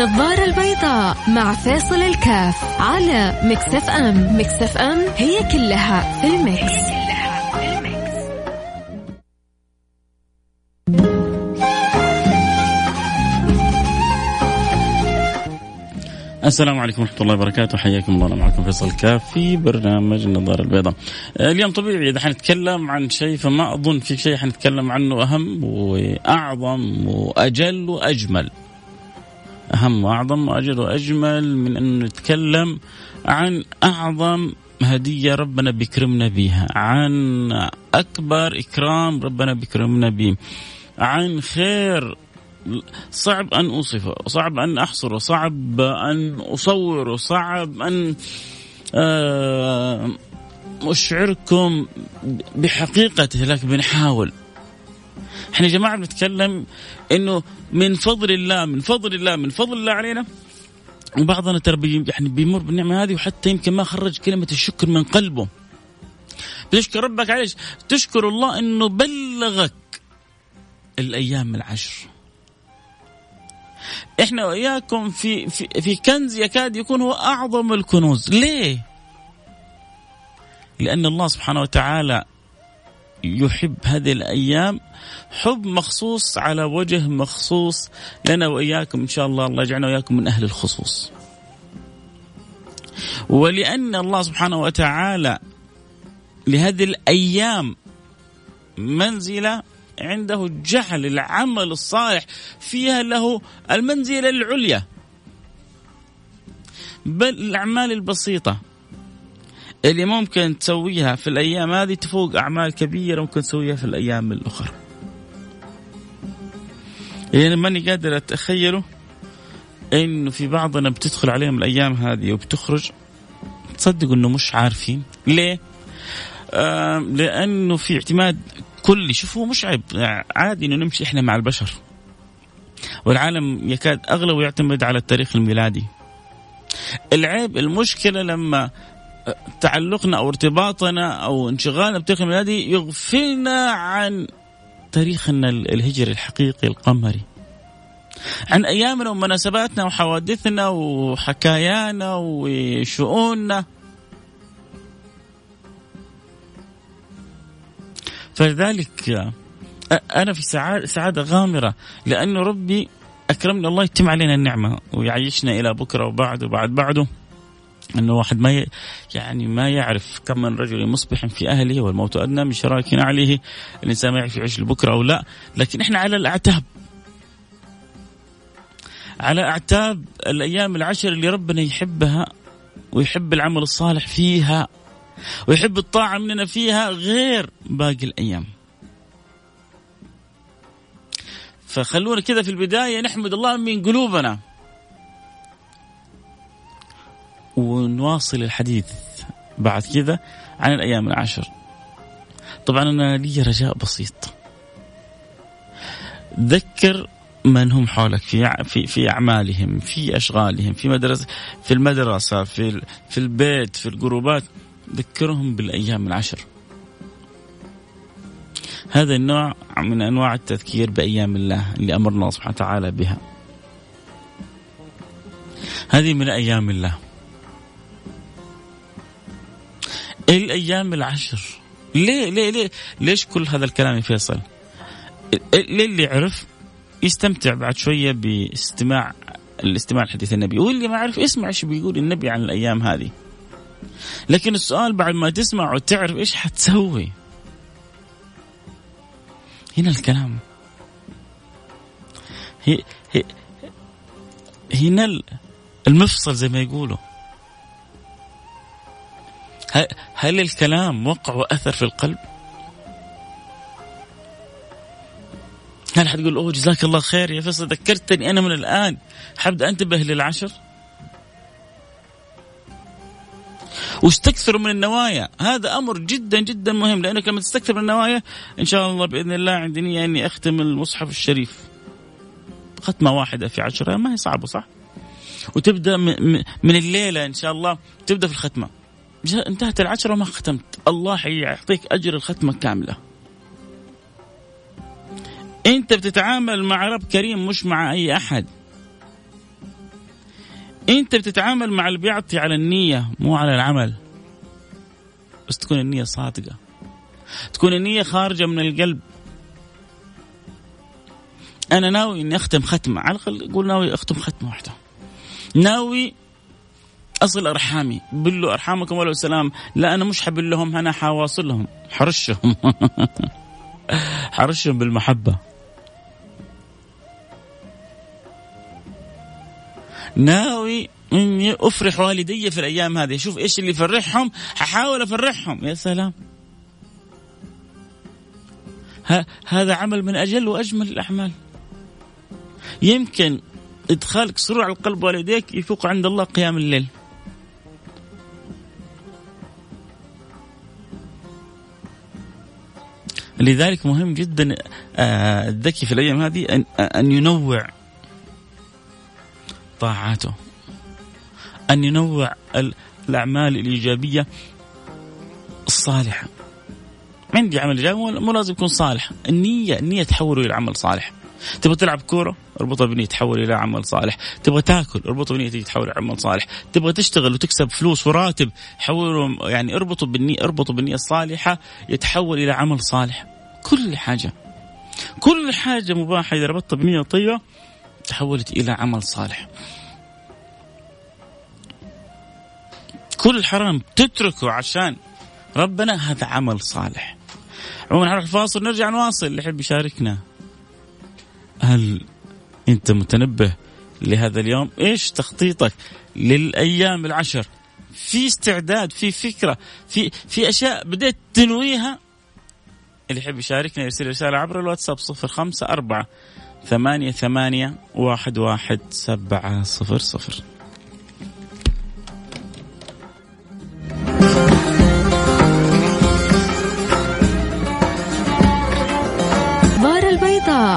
النظارة البيضاء مع فاصل الكاف على Mix FM Mix FM هي كلها في ال mix, هي كلها في ال mix. السلام عليكم ورحمة الله وبركاته. حياكم الله. معكم فيصل الكاف في برنامج النظارة البيضاء. اليوم طبيعي إذا حنتكلم عن شيء فما أظن في شيء حنتكلم عنه أهم وأعظم وأجل وأجمل. أهم وأعظم وأجل وأجمل من أن نتكلم عن أعظم هدية ربنا بيكرمنا بها عن أكبر إكرام ربنا بيكرمنا به عن خير صعب أن أوصفه صعب أن أحصره صعب أن أصوره صعب أن أشعركم بحقيقته لكن بنحاول. إحنا يا جماعة بنتكلم إنه من فضل الله من فضل الله من فضل الله علينا. وبعضنا ترى يعني بيمر بالنعمة هذه وحتى يمكن ما خرج كلمة الشكر من قلبه. بتشكر ربك عليش؟ تشكر الله إنه بلغك الأيام العشر. إحنا وإياكم في في في كنز يكاد يكون هو أعظم الكنوز. ليه؟ لأن الله سبحانه وتعالى يحب هذه الأيام حب مخصوص على وجه مخصوص لنا وإياكم إن شاء الله الله يجعلنا وإياكم من أهل الخصوص. ولأن الله سبحانه وتعالى لهذه الأيام منزله عنده جعل العمل الصالح فيها له المنزله العليا. بل الأعمال البسيطة اللي ممكن تسويها في الأيام هذه تفوق أعمال كبيرة ممكن تسويها في الأيام الأخرى. يعني ماني قادر أتخيله إنه في بعضنا بتدخل عليهم الأيام هذه وبتخرج تصدقوا إنه مش عارفين. ليه؟ آه لأنه في اعتماد كلي. شوفوا مش عيب. عادي إنه نمشي إحنا مع البشر. والعالم يكاد اغلبه يعتمد على التاريخ الميلادي. العيب المشكلة لما تعلقنا أو ارتباطنا أو انشغالنا بتاريخ الميلادي يغفلنا عن تاريخنا الهجري الحقيقي القمري. عن أيامنا ومناسباتنا وحوادثنا وحكايانا وشؤوننا. فلذلك أنا في سعاده غامرة لأنه ربي أكرمني الله يتم علينا النعمة ويعيشنا إلى بكرة وبعد وبعد بعده. إنه واحد ما يعني ما يعرف كم من رجل مصبح في أهله والموت أدنى من شراك عليه الإنسان ما يعرف يعيش لبكرة أو لا لكن إحنا على الأعتاب. على أعتاب الأيام العشر اللي ربنا يحبها ويحب العمل الصالح فيها ويحب الطاعة مننا فيها غير باقي الأيام. فخلونا كذا في البداية نحمد الله من قلوبنا. ونواصل الحديث بعد كذا عن الأيام العشر. طبعا أنا لي رجاء بسيط. ذكر من هم حولك في في في أعمالهم في أشغالهم في مدرسه في المدرسة في في البيت في الجروبات. ذكرهم بالأيام العشر. هذا النوع من أنواع التذكير بأيام الله اللي أمرنا الله سبحانه وتعالى بها. هذه من أيام الله. الأيام العشر. ليه ليه ليه ليش كل هذا الكلام يا فيصل؟ ليه اللي عرف يستمتع بعد شوية باستماع الاستماع لحديث النبي واللي ما عرف اسمع إيش بيقول النبي عن الأيام هذه. لكن السؤال بعد ما تسمع وتعرف إيش حتسوي. هنا الكلام. هي هي هنا المفصل زي ما يقولوا. هل الكلام وقع وأثر في القلب؟ هل حتقول أوه جزاك الله خير يا فيصل ذكرتني أنا من الآن حبدا أنتبه للعشر؟ واستكثر من النوايا؟ هذا أمر جدا جدا مهم لأنك لما تستكثر من النوايا إن شاء الله بإذن الله عندي نية إني أختم المصحف الشريف. ختمة واحدة في عشرة ما هي صعبة صح؟ وتبدأ من الليلة إن شاء الله تبدأ في الختمة. انتهت العشرة وما ختمت. الله حيعطيك أجر الختمة كاملة. أنت بتتعامل مع رب كريم مش مع أي أحد. أنت بتتعامل مع اللي بيعطي على النية مو على العمل. بس تكون النية صادقة. تكون النية خارجة من القلب. أنا ناوي إني أختم ختمة. على الأقل قول ناوي أختم ختمة واحدة. ناوي اصل أرحامي. بلوا أرحامكم ولو سلام. لا أنا مش حبل لهم أنا حواصلهم حرشهم. حرشهم بالمحبة. ناوي إني أفرح والدي في الأيام هذه. شوف إيش اللي يفرحهم. ححاول أفرحهم. يا سلام. هذا عمل من أجل وأجمل الأعمال. يمكن إدخالك سرور على قلب والديك يفوق عند الله قيام الليل. لذلك مهم جدا آه، الذكي في الأيام هذه أن ينوع طاعاته أن ينوع الأعمال الإيجابية الصالحة. عندي عمل إيجابي مو لازم يكون صالح. النية النية تحوله إلى عمل صالح. تبغى تلعب كورة اربطها بنيه تحول إلى عمل صالح. تبغى تاكل اربطها بنيه تحول إلى عمل صالح. تبغى تشتغل وتكسب فلوس وراتب حوله يعني اربطه بالنيه اربطه بالنية الصالحة يتحول إلى عمل صالح. كل حاجة كل حاجة مباحة إذا ربطتها بنيه طيبة تحولت إلى عمل صالح. كل حرام تتركه عشان ربنا هذا عمل صالح. عموما نروح الفاصل نرجع نواصل اللي يحب يشاركنا. هل انت متنبه لهذا اليوم؟ إيش تخطيطك للأيام العشر؟ في استعداد في فكرة في في أشياء بديت تنويها؟ اللي يحب يشاركنا يرسل رسالة عبر الواتساب صفر خمسة أربعة ثمانية ثمانية واحد واحد سبعة صفر صفر.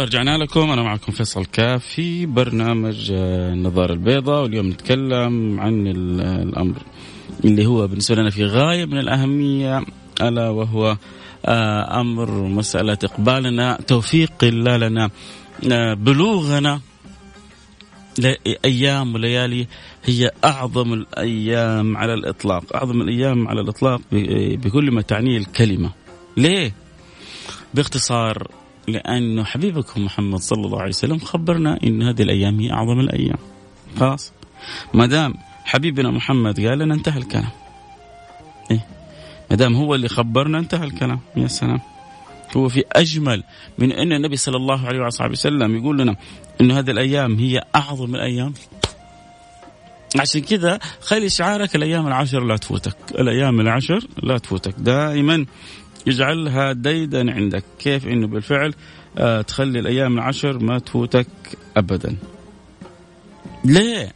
الله رجعنا لكم أنا معكم فيصل كاف في برنامج آه، النظارة البيضاء واليوم نتكلم عن الأمر اللي هو بالنسبة لنا في غاية من الأهمية ألا وهو آه، أمر مسألة إقبالنا توفيق الله لنا آه، بلوغنا أيام وليالي هي أعظم الأيام على الإطلاق، أعظم الأيام على الإطلاق بكل ما تعنيه الكلمة. ليه؟ باختصار لأنه حبيبكم محمد صلى الله عليه وسلم خبرنا أن هذه الأيام هي أعظم الأيام. خلاص. ما دام حبيبنا محمد قال لنا انتهى الكلام. إيه؟ ما دام هو اللي خبرنا انتهى الكلام. يا سلام. هو في أجمل من أن النبي صلى الله عليه وصحبه وسلم يقول لنا أن هذه الأيام هي أعظم الأيام. عشان كذا خلي شعارك الأيام العشر لا تفوتك. الأيام العشر لا تفوتك. دائما يجعلها ديدا عندك. كيف إنه بالفعل آه تخلي الأيام العشر ما تفوتك ابدا؟ ليه؟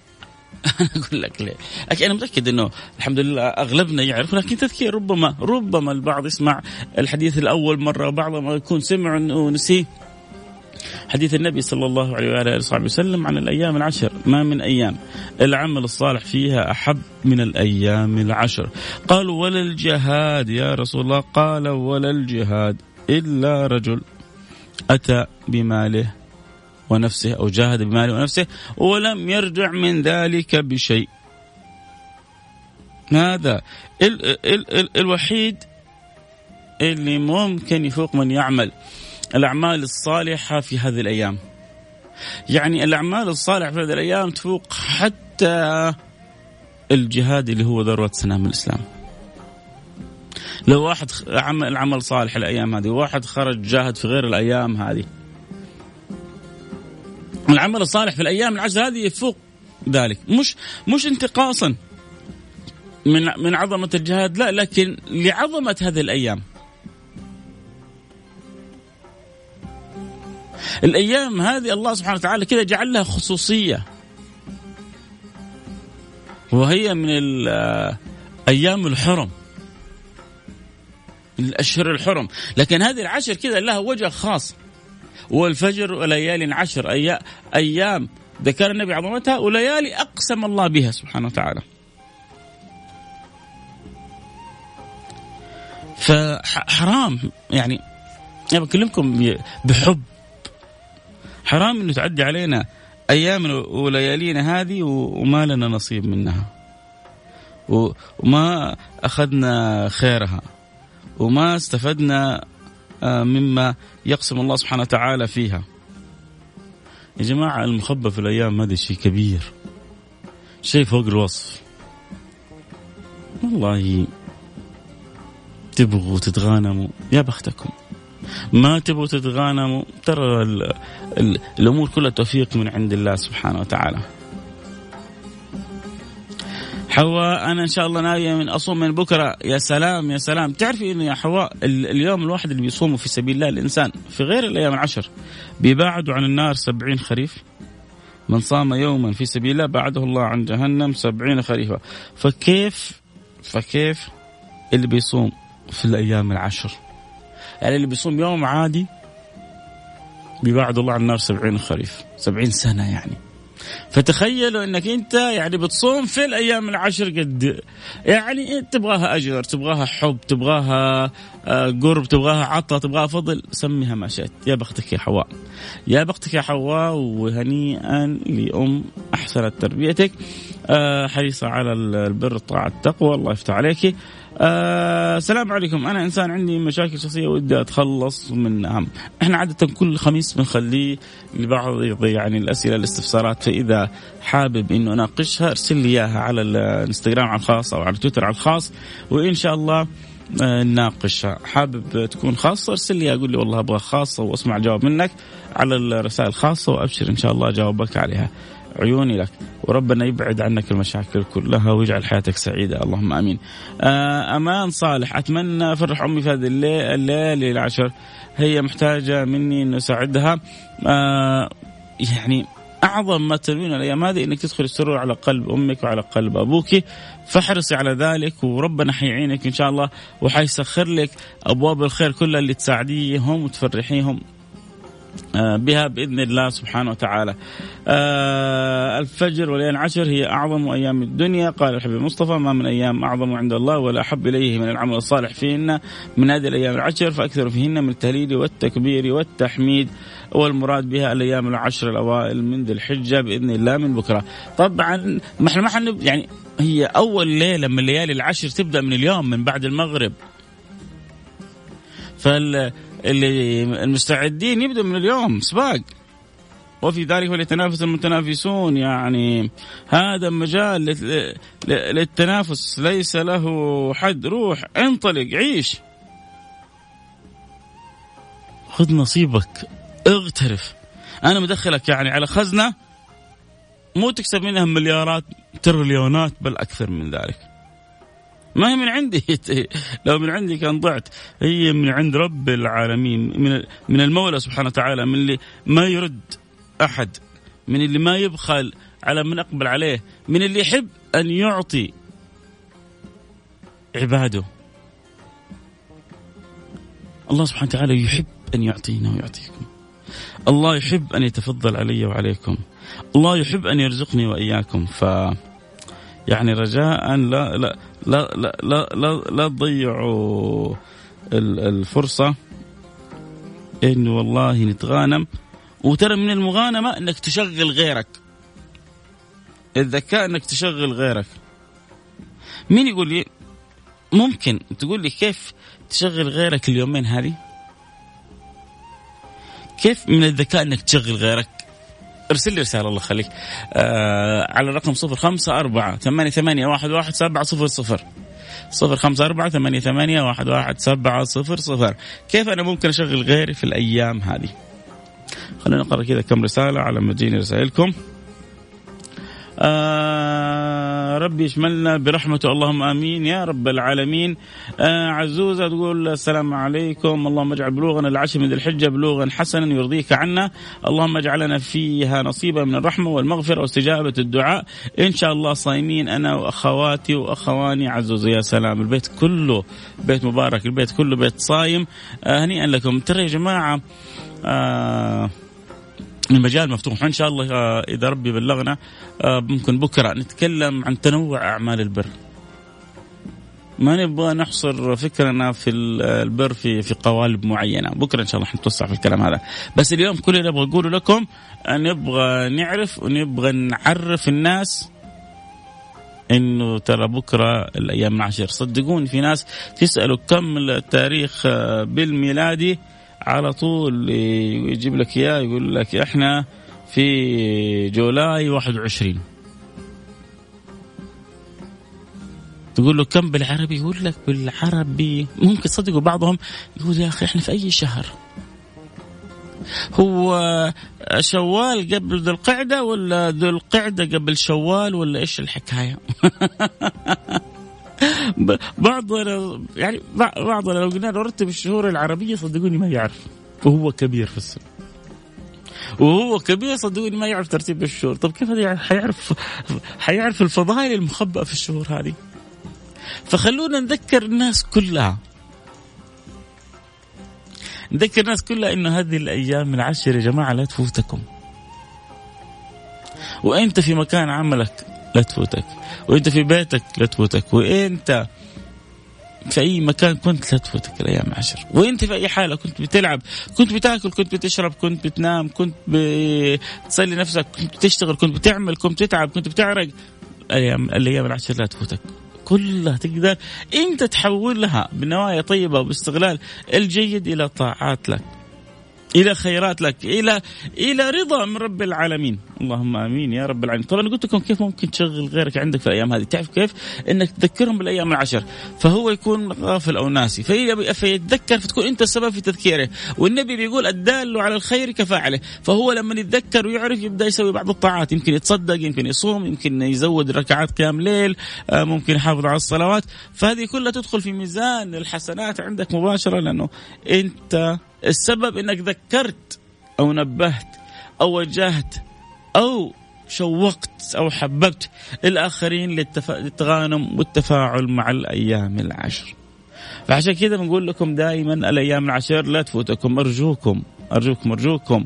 أنا أقول لك ليه. أنا متأكد إنه الحمد لله أغلبنا يعرف لكن تذكير ربما ربما البعض يسمع الحديث الأول مرة بعضهم يكون سمع ونسيه. حديث النبي صلى الله عليه وآله وصحبه وسلم عن الأيام العشر. ما من أيام. العمل الصالح فيها أحب من الأيام العشر. قالوا ولا الجهاد يا رسول الله. قال ولا الجهاد إلا رجل أتى بماله ونفسه أو جاهد بماله ونفسه ولم يرجع من ذلك بشيء. هذا ال ال ال الوحيد اللي ممكن يفوق من يعمل. الأعمال الصالحة في هذه الأيام. يعني الأعمال الصالحة في هذه الأيام تفوق حتى الجهاد اللي هو ذروة سنام الإسلام. لو واحد عمل العمل صالح الأيام هذه وواحد خرج جاهد في غير الأيام هذه. العمل الصالح في الأيام العشر هذه يفوق ذلك. مش مش انتقاصا من من عظمة الجهاد لا لكن لعظمة هذه الأيام. الأيام هذه الله سبحانه وتعالى كذا جعل لها خصوصية. وهي من أيام الحرم. من الأشهر الحرم. لكن هذه العشر كذا لها وجه خاص. والفجر وليال عشر أيام ذكر النبي عظمتها وليالي أقسم الله بها سبحانه وتعالى. فحرام يعني أنا بكلمكم بحب. حرام إنه تعدي علينا أيام وليالينا هذه وما لنا نصيب منها. وما أخذنا خيرها. وما استفدنا آه، مما يقسم الله سبحانه وتعالى فيها. يا جماعة المخبى في الأيام هذا شيء كبير. شيء فوق الوصف. والله تبغوا تتغانموا. يا بختكم. ما تبغوا تتغانموا. ترى ال ال الأمور كلها توفيق من عند الله سبحانه وتعالى. حواء أنا إن شاء الله ناوية من أصوم من بكرة. يا سلام يا سلام. تعرفي إنه يا حواء اليوم الواحد اللي بيصومه في سبيل الله الإنسان في غير الأيام العشر بيباعدوا عن النار سبعين خريف. من صام يوما في سبيل الله بعده الله عن جهنم سبعين خريفا. فكيف فكيف اللي بيصوم في الأيام العشر؟ يعني اللي بيصوم يوم عادي بيبعد الله عن النار سبعين خريف سبعين سنة يعني. فتخيلوا إنك أنت يعني بتصوم في الأيام العشر قد يعني تبغاها أجر تبغاها حب تبغاها آه، قرب تبغاها عطاء تبغاها فضل سميها ما شئت. يا بختك يا حواء. يا بختك يا حواء وهنيئا لأم أحسنت تربيتك. آه، حريصة على البر الطاعه التقوى. الله يفتح عليك. آه السلام عليكم. أنا إنسان عندي مشاكل شخصية ودي أتخلص منها. إحنا عادة كل خميس بنخليه لبعض يعني الأسئلة الاستفسارات. فإذا حابب إنه أناقشها أرسل لي إياها على الإنستغرام على الخاص أو على تويتر على الخاص وإن شاء الله آه، نناقشها. حابب تكون خاصة أرسل لي أقول لي والله أبغى خاصة وأسمع الجواب منك على الرسائل الخاصة وأبشر إن شاء الله أجاوبك عليها. عيوني لك. وربنا يبعد عنك المشاكل كلها ويجعل حياتك سعيدة. اللهم آمين. آه، أمان صالح. أتمنى أفرح أمي في هذه الليلة العشر. هي محتاجة مني أن أساعدها آه، يعني أعظم ما تنوين الأيام هذه إنك تدخل السرور على قلب أمك وعلى قلب أبوك. فاحرصي على ذلك وربنا حيعينك إن شاء الله وحيسخر لك أبواب الخير كلها اللي تساعديهم وتفرحيهم. بها بإذن الله سبحانه وتعالى. آه، الفجر وليالي عشر هي أعظم أيام الدنيا قال الحبيب المصطفى ما من أيام أعظم عند الله ولا أحب إليه من العمل الصالح فيهن من هذه الأيام العشر فاكثروا فيهن من التهليل والتكبير والتحميد والمراد بها الأيام العشر الأوائل من ذي الحجة بإذن الله من بكرة. طبعا ما إحنا ما يعني هي أول ليلة من ليالي العشر تبدأ من اليوم من بعد المغرب. فال اللي المستعدين يبدوا من اليوم سباق. وفي ذلك فليتنافس المتنافسون يعني هذا مجال للتنافس. ليس له حد روح انطلق عيش. خذ نصيبك اغترف. أنا مدخلك يعني على خزنة مو تكسب منها مليارات تريليونات بل أكثر من ذلك. ما هي من عندي. لو من عندي كان ضعت. هي من عند رب العالمين من من المولى سبحانه وتعالى من اللي ما يرد أحد من اللي ما يبخل على من أقبل عليه من اللي يحب أن يعطي عباده. الله سبحانه وتعالى يحب أن يعطينا ويعطيكم. الله يحب أن يتفضل علي وعليكم. الله يحب أن يرزقني وإياكم. ف يعني رجاء لا لا لا لا لا, لا, لا تضيعوا الفرصة. إنه والله نتغانم. وترى من المغانمة إنك تشغل غيرك. الذكاء إنك تشغل غيرك. مين يقول لي؟ ممكن. تقول لي كيف تشغل غيرك اليومين هذه؟ كيف من الذكاء إنك تشغل غيرك؟ ارسل لي رسالة الله يخليك. آه على الرقم صفر خمسة أربعة ثمانية ثمانية واحد واحد سبعة صفر صفر. صفر خمسة كيف أنا ممكن أشغل غيري في الأيام هذه؟ خلينا نقرأ كذا كم رسالة على ما تجيني رسائلكم. آه ربي يشملنا برحمته. اللهم آمين. يا رب العالمين. آه عزوزة تقول السلام عليكم. اللهم اجعل بلوغنا العشر من ذي الحجة بلوغا حسنا يرضيك عنا. اللهم اجعلنا فيها نصيبا من الرحمة والمغفرة واستجابة الدعاء. إن شاء الله صايمين أنا وأخواتي وأخواني. عزوزة يا سلام. البيت كله بيت مبارك. البيت كله بيت صايم. آه هنيئا لكم. ترى يا جماعة آه المجال مفتوح. ان شاء الله آه، إذا ربي بلغنا آه، ممكن بكرة نتكلم عن تنوع أعمال البر. ما نبغى نحصر فكرنا في البر في في قوالب معينة. بكرة إن شاء الله حنتوسع في الكلام هذا. بس اليوم كل اللي نبغى نقوله لكم نبغى نعرف ونبغى نعرف الناس إنه ترى بكرة الأيام العشر صدقوني في ناس تسألوا كم التاريخ آه، بالميلادي. على طول يجيب لك إياه يقول لك إحنا في جولاي 21 تقول له كم بالعربي؟ يقول لك بالعربي. ممكن تصدقوا بعضهم يقول يا أخي إحنا في أي شهر؟ هو شوال قبل ذو القعدة ولا ذو القعدة قبل شوال ولا إيش الحكاية؟ بعضنا يعني بعضنا لو قلنا نرتب الشهور العربية صدقوني ما يعرف وهو كبير في السن. وهو كبير صدقوني ما يعرف ترتيب الشهور. طب كيف حيعرف حيعرف الفضائل المخبأة في الشهور هذه؟ فخلونا نذكر الناس كلها. نذكر الناس كلها انه هذه الأيام العشر يا جماعة لا تفوتكم. وأنت في مكان عملك لا تفوتك. وإنت في بيتك لا تفوتك. وإنت في أي مكان كنت لا تفوتك الأيام العشر. وإنت في أي حالة كنت بتلعب كنت بتاكل كنت بتشرب كنت بتنام كنت بتصلي نفسك كنت بتشتغل كنت بتعمل كنت بتتعب كنت بتعرق الأيام الأيام العشر لا تفوتك. كلها تقدر. إنت تحولها بنوايا طيبة وباستغلال الجيد إلى طاعات لك. إلى خيرات لك إلى إلى رضا من رب العالمين. اللهم آمين يا رب العالمين. طبعا قلت لكم كيف ممكن تشغل غيرك عندك في الأيام هذه. تعرف كيف؟ إنك تذكرهم بالأيام العشر. فهو يكون غافل أو ناسي. فيتذكر فتكون أنت السبب في تذكيره. والنبي بيقول الدال على الخير كفاعله. فهو لما يتذكر ويعرف يبدأ يسوي بعض الطاعات. يمكن يتصدق يمكن يصوم يمكن يزود ركعات قيام ليل آه، ممكن يحافظ على الصلوات. فهذه كلها تدخل في ميزان الحسنات عندك مباشرة لأنه أنت السبب إنك ذكرت أو نبهت أو وجهت أو شوقت أو حببت الآخرين للتغانم والتفاعل مع الأيام العشر. فعشان كذا بنقول لكم دائما الأيام العشر لا تفوتكم أرجوكم ارجوكم ارجوكم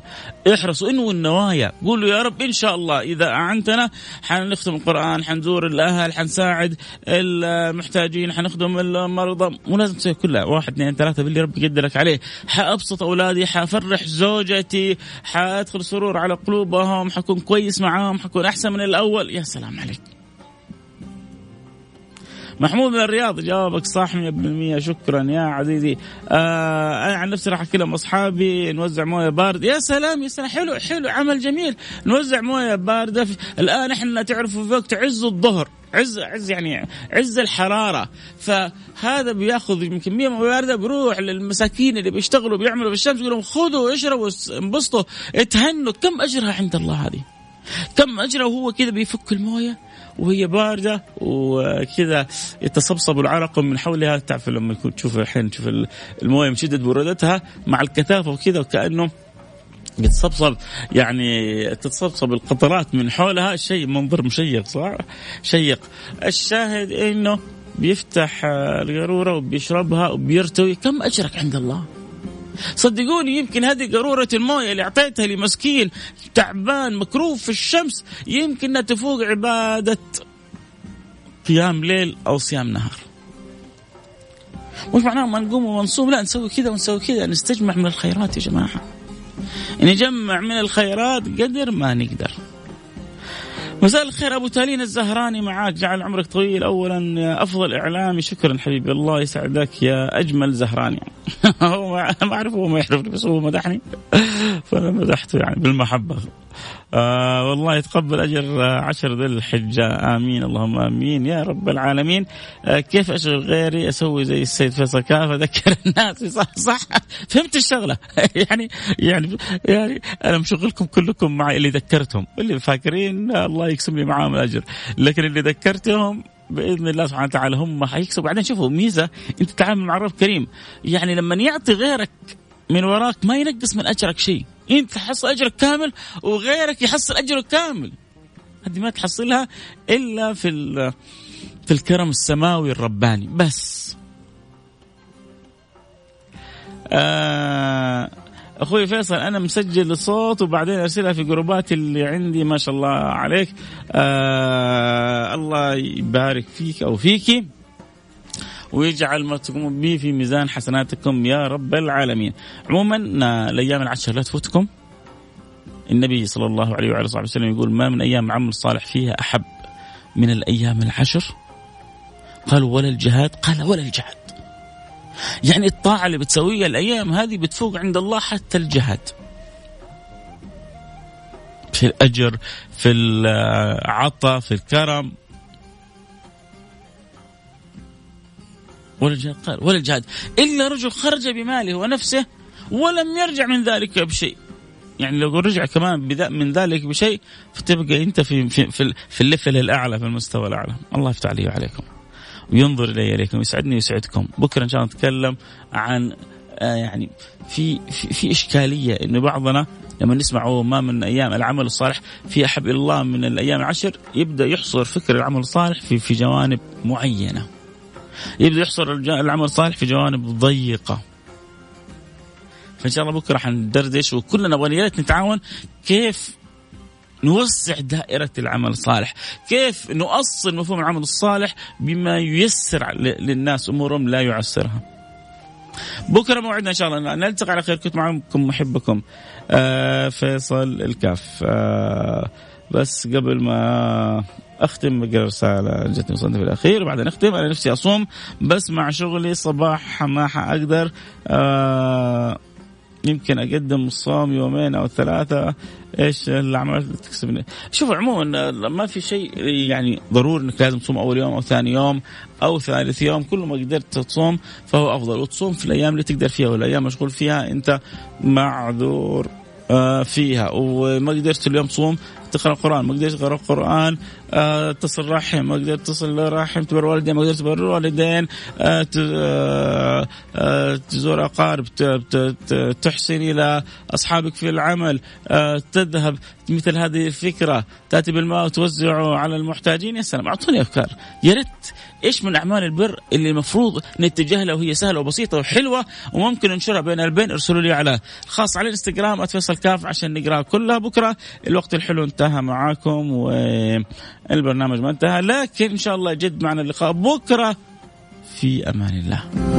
احرصوا انو النوايا. قولوا يا رب إن شاء الله إذا أعنتنا حنختم القرآن حنزور الأهل حنساعد المحتاجين حنخدم المرضى. مو لازم تسوي كلها. واحد اثنين ثلاثة باللي ربي يقدرك عليه. حأبسط أولادي حافرح زوجتي حأدخل سرور على قلوبهم حكون كويس معاهم حكون أحسن من الأول. يا سلام عليك محمود من الرياض جوابك صح 100% شكرا يا عزيزي. آه أنا عن نفسي راح اكلم أصحابي نوزع موية بارد يا سلام يا سلام حلو حلو عمل جميل. نوزع موية باردة. الآن إحنا تعرفوا في وقت عز الظهر عز عز يعني عز الحرارة. فهذا بياخذ كميه موية باردة بيروح للمساكين اللي بيشتغلوا بيعملوا في الشمس يقول لهم خذوا اشربوا انبسطوا اتهنوا. كم أجرها عند الله هذه؟ كم اجرها وهو كذا بيفك الموية؟ وهي باردة وكذا يتصبصب العرق من حولها تعرف لما تشوف الحين تشوف الموية من شده برودتها مع الكثافة وكذا وكأنه يتصبصب يعني تتصبصب القطرات من حولها شيء منظر مشيق صح؟ شيق الشاهد إنه بيفتح القارورة وبيشربها وبيرتوي كم أجرك عند الله؟ صدقوني يمكن هذه قارورة الموية اللي أعطيتها لمسكين تعبان مكروف في الشمس يمكن تفوق عبادة قيام ليل أو صيام نهار. مش معناه ما نقوم ونصوم لا نسوي كذا ونسوي كذا نستجمع من الخيرات يا جماعة. نجمع من الخيرات قدر ما نقدر. مساء الخير أبو تالين الزهراني معاك. جعل عمرك طويل. اولا يا أفضل إعلامي. شكرا حبيبي الله يسعدك يا أجمل زهراني. هو ما أعرف هو ما يعرفني بس هو مدحني. فأنا مدحته يعني بالمحبة. آه والله يتقبل أجر عشر ذي الحجة. آمين اللهم آمين. يا رب العالمين. آه كيف أشغل غيري أسوي زي السيد فيصل؟ كاف أذكر الناس؟ صح صح. فهمت الشغلة. يعني يعني يعني أنا مشغلكم كلكم معي اللي ذكرتهم. اللي فاكرين الله يقسم لي معاهم الأجر. لكن اللي ذكرتهم بإذن الله سبحانه وتعالى هم حيكسبوا. بعدين شوفوا ميزة أنت تتعامل مع الرب كريم. يعني لما يعطي غيرك من وراك ما ينقص من أجرك شيء. أنت تحصل أجرك كامل وغيرك يحصل أجره كامل. هذه ما تحصلها إلا في في الكرم السماوي الرباني. بس. آه أخوي فيصل أنا مسجل الصوت وبعدين أرسلها في جروبات اللي عندي ما شاء الله عليك. آه الله يبارك فيك أو فيكي ويجعل ما تقومون به في ميزان حسناتكم يا رب العالمين. عموما الأيام العشر لا تفوتكم. النبي صلى الله عليه وعلى صحبه وسلم يقول ما من أيام عمل صالح فيها أحب من الأيام العشر؟ قالوا ولا الجهاد. قال ولا الجهاد. يعني الطاعة اللي بتسويها الأيام هذه بتفوق عند الله حتى الجهاد. في الأجر في العطاء في الكرم. ولا الجهاد قال ولا الجهاد إلا رجل خرج بماله ونفسه ولم يرجع من ذلك بشيء. يعني لو رجع كمان من ذلك بشيء فتبقى أنت في في في, في الليفل الأعلى في المستوى الأعلى. الله يفتح علي وعليكم. وينظر إلي اليكم يسعدني ويسعدكم بكرة إن شاء الله نتكلم عن آه يعني في في, في إشكالية إنه بعضنا لما نسمع ما من أيام العمل الصالح في أحب إلى الله من الأيام العشر يبدأ يحصر فكر العمل الصالح في في جوانب معينة. يبدأ يحصر العمل الصالح في جوانب ضيقة. فإن شاء الله بكرة حندردش وكلنا نبغى نتعاون كيف نوسع دائرة العمل الصالح. كيف نؤصل مفهوم العمل الصالح؟ بما ييسر للناس أمورهم لا يعسرها. بكرة موعدنا إن شاء الله. نلتقي على خير. كنت معكم محبكم آه فيصل الكاف. آه بس قبل ما أختم بقرا رساله جتني وصلت في الأخير وبعدين أختم أنا نفسي أصوم بس مع شغلي صباح ما حأقدر. آه يمكن أقدم الصوم يومين أو ثلاثة. إيش الأعمال تكسبني؟ شوف عموما ما في شيء يعني ضروري إنك لازم تصوم أول يوم أو ثاني يوم أو ثالث يوم. كل ما قدرت تصوم فهو أفضل وتصوم في الأيام اللي تقدر فيها والأيام مشغول فيها أنت معذور. فيها. وما قدرت اليوم تصوم تقرأ القران ما قدرت تقرأ القران آه، تصل رحم. ما قدرت تصل رحم تبر والدين. ما قدرت تبر والدين آه، تزور أقارب تحسن إلى أصحابك في العمل تذهب مثل هذه الفكرة تأتي بالماء وتوزعه على المحتاجين. يا سلام أعطوني أفكار. يا ريت إيش من أعمال البر اللي المفروض نتجه لها وهي سهلة وبسيطة وحلوة وممكن ننشرها بين البين؟ ارسلوا لي على خاص على الإنستغرام @فيصل كاف عشان نقرأها كلها. بكرة الوقت الحلو انتهى معاكم والبرنامج ما انتهى لكن إن شاء الله جد معنا اللقاء بكرة. في أمان الله.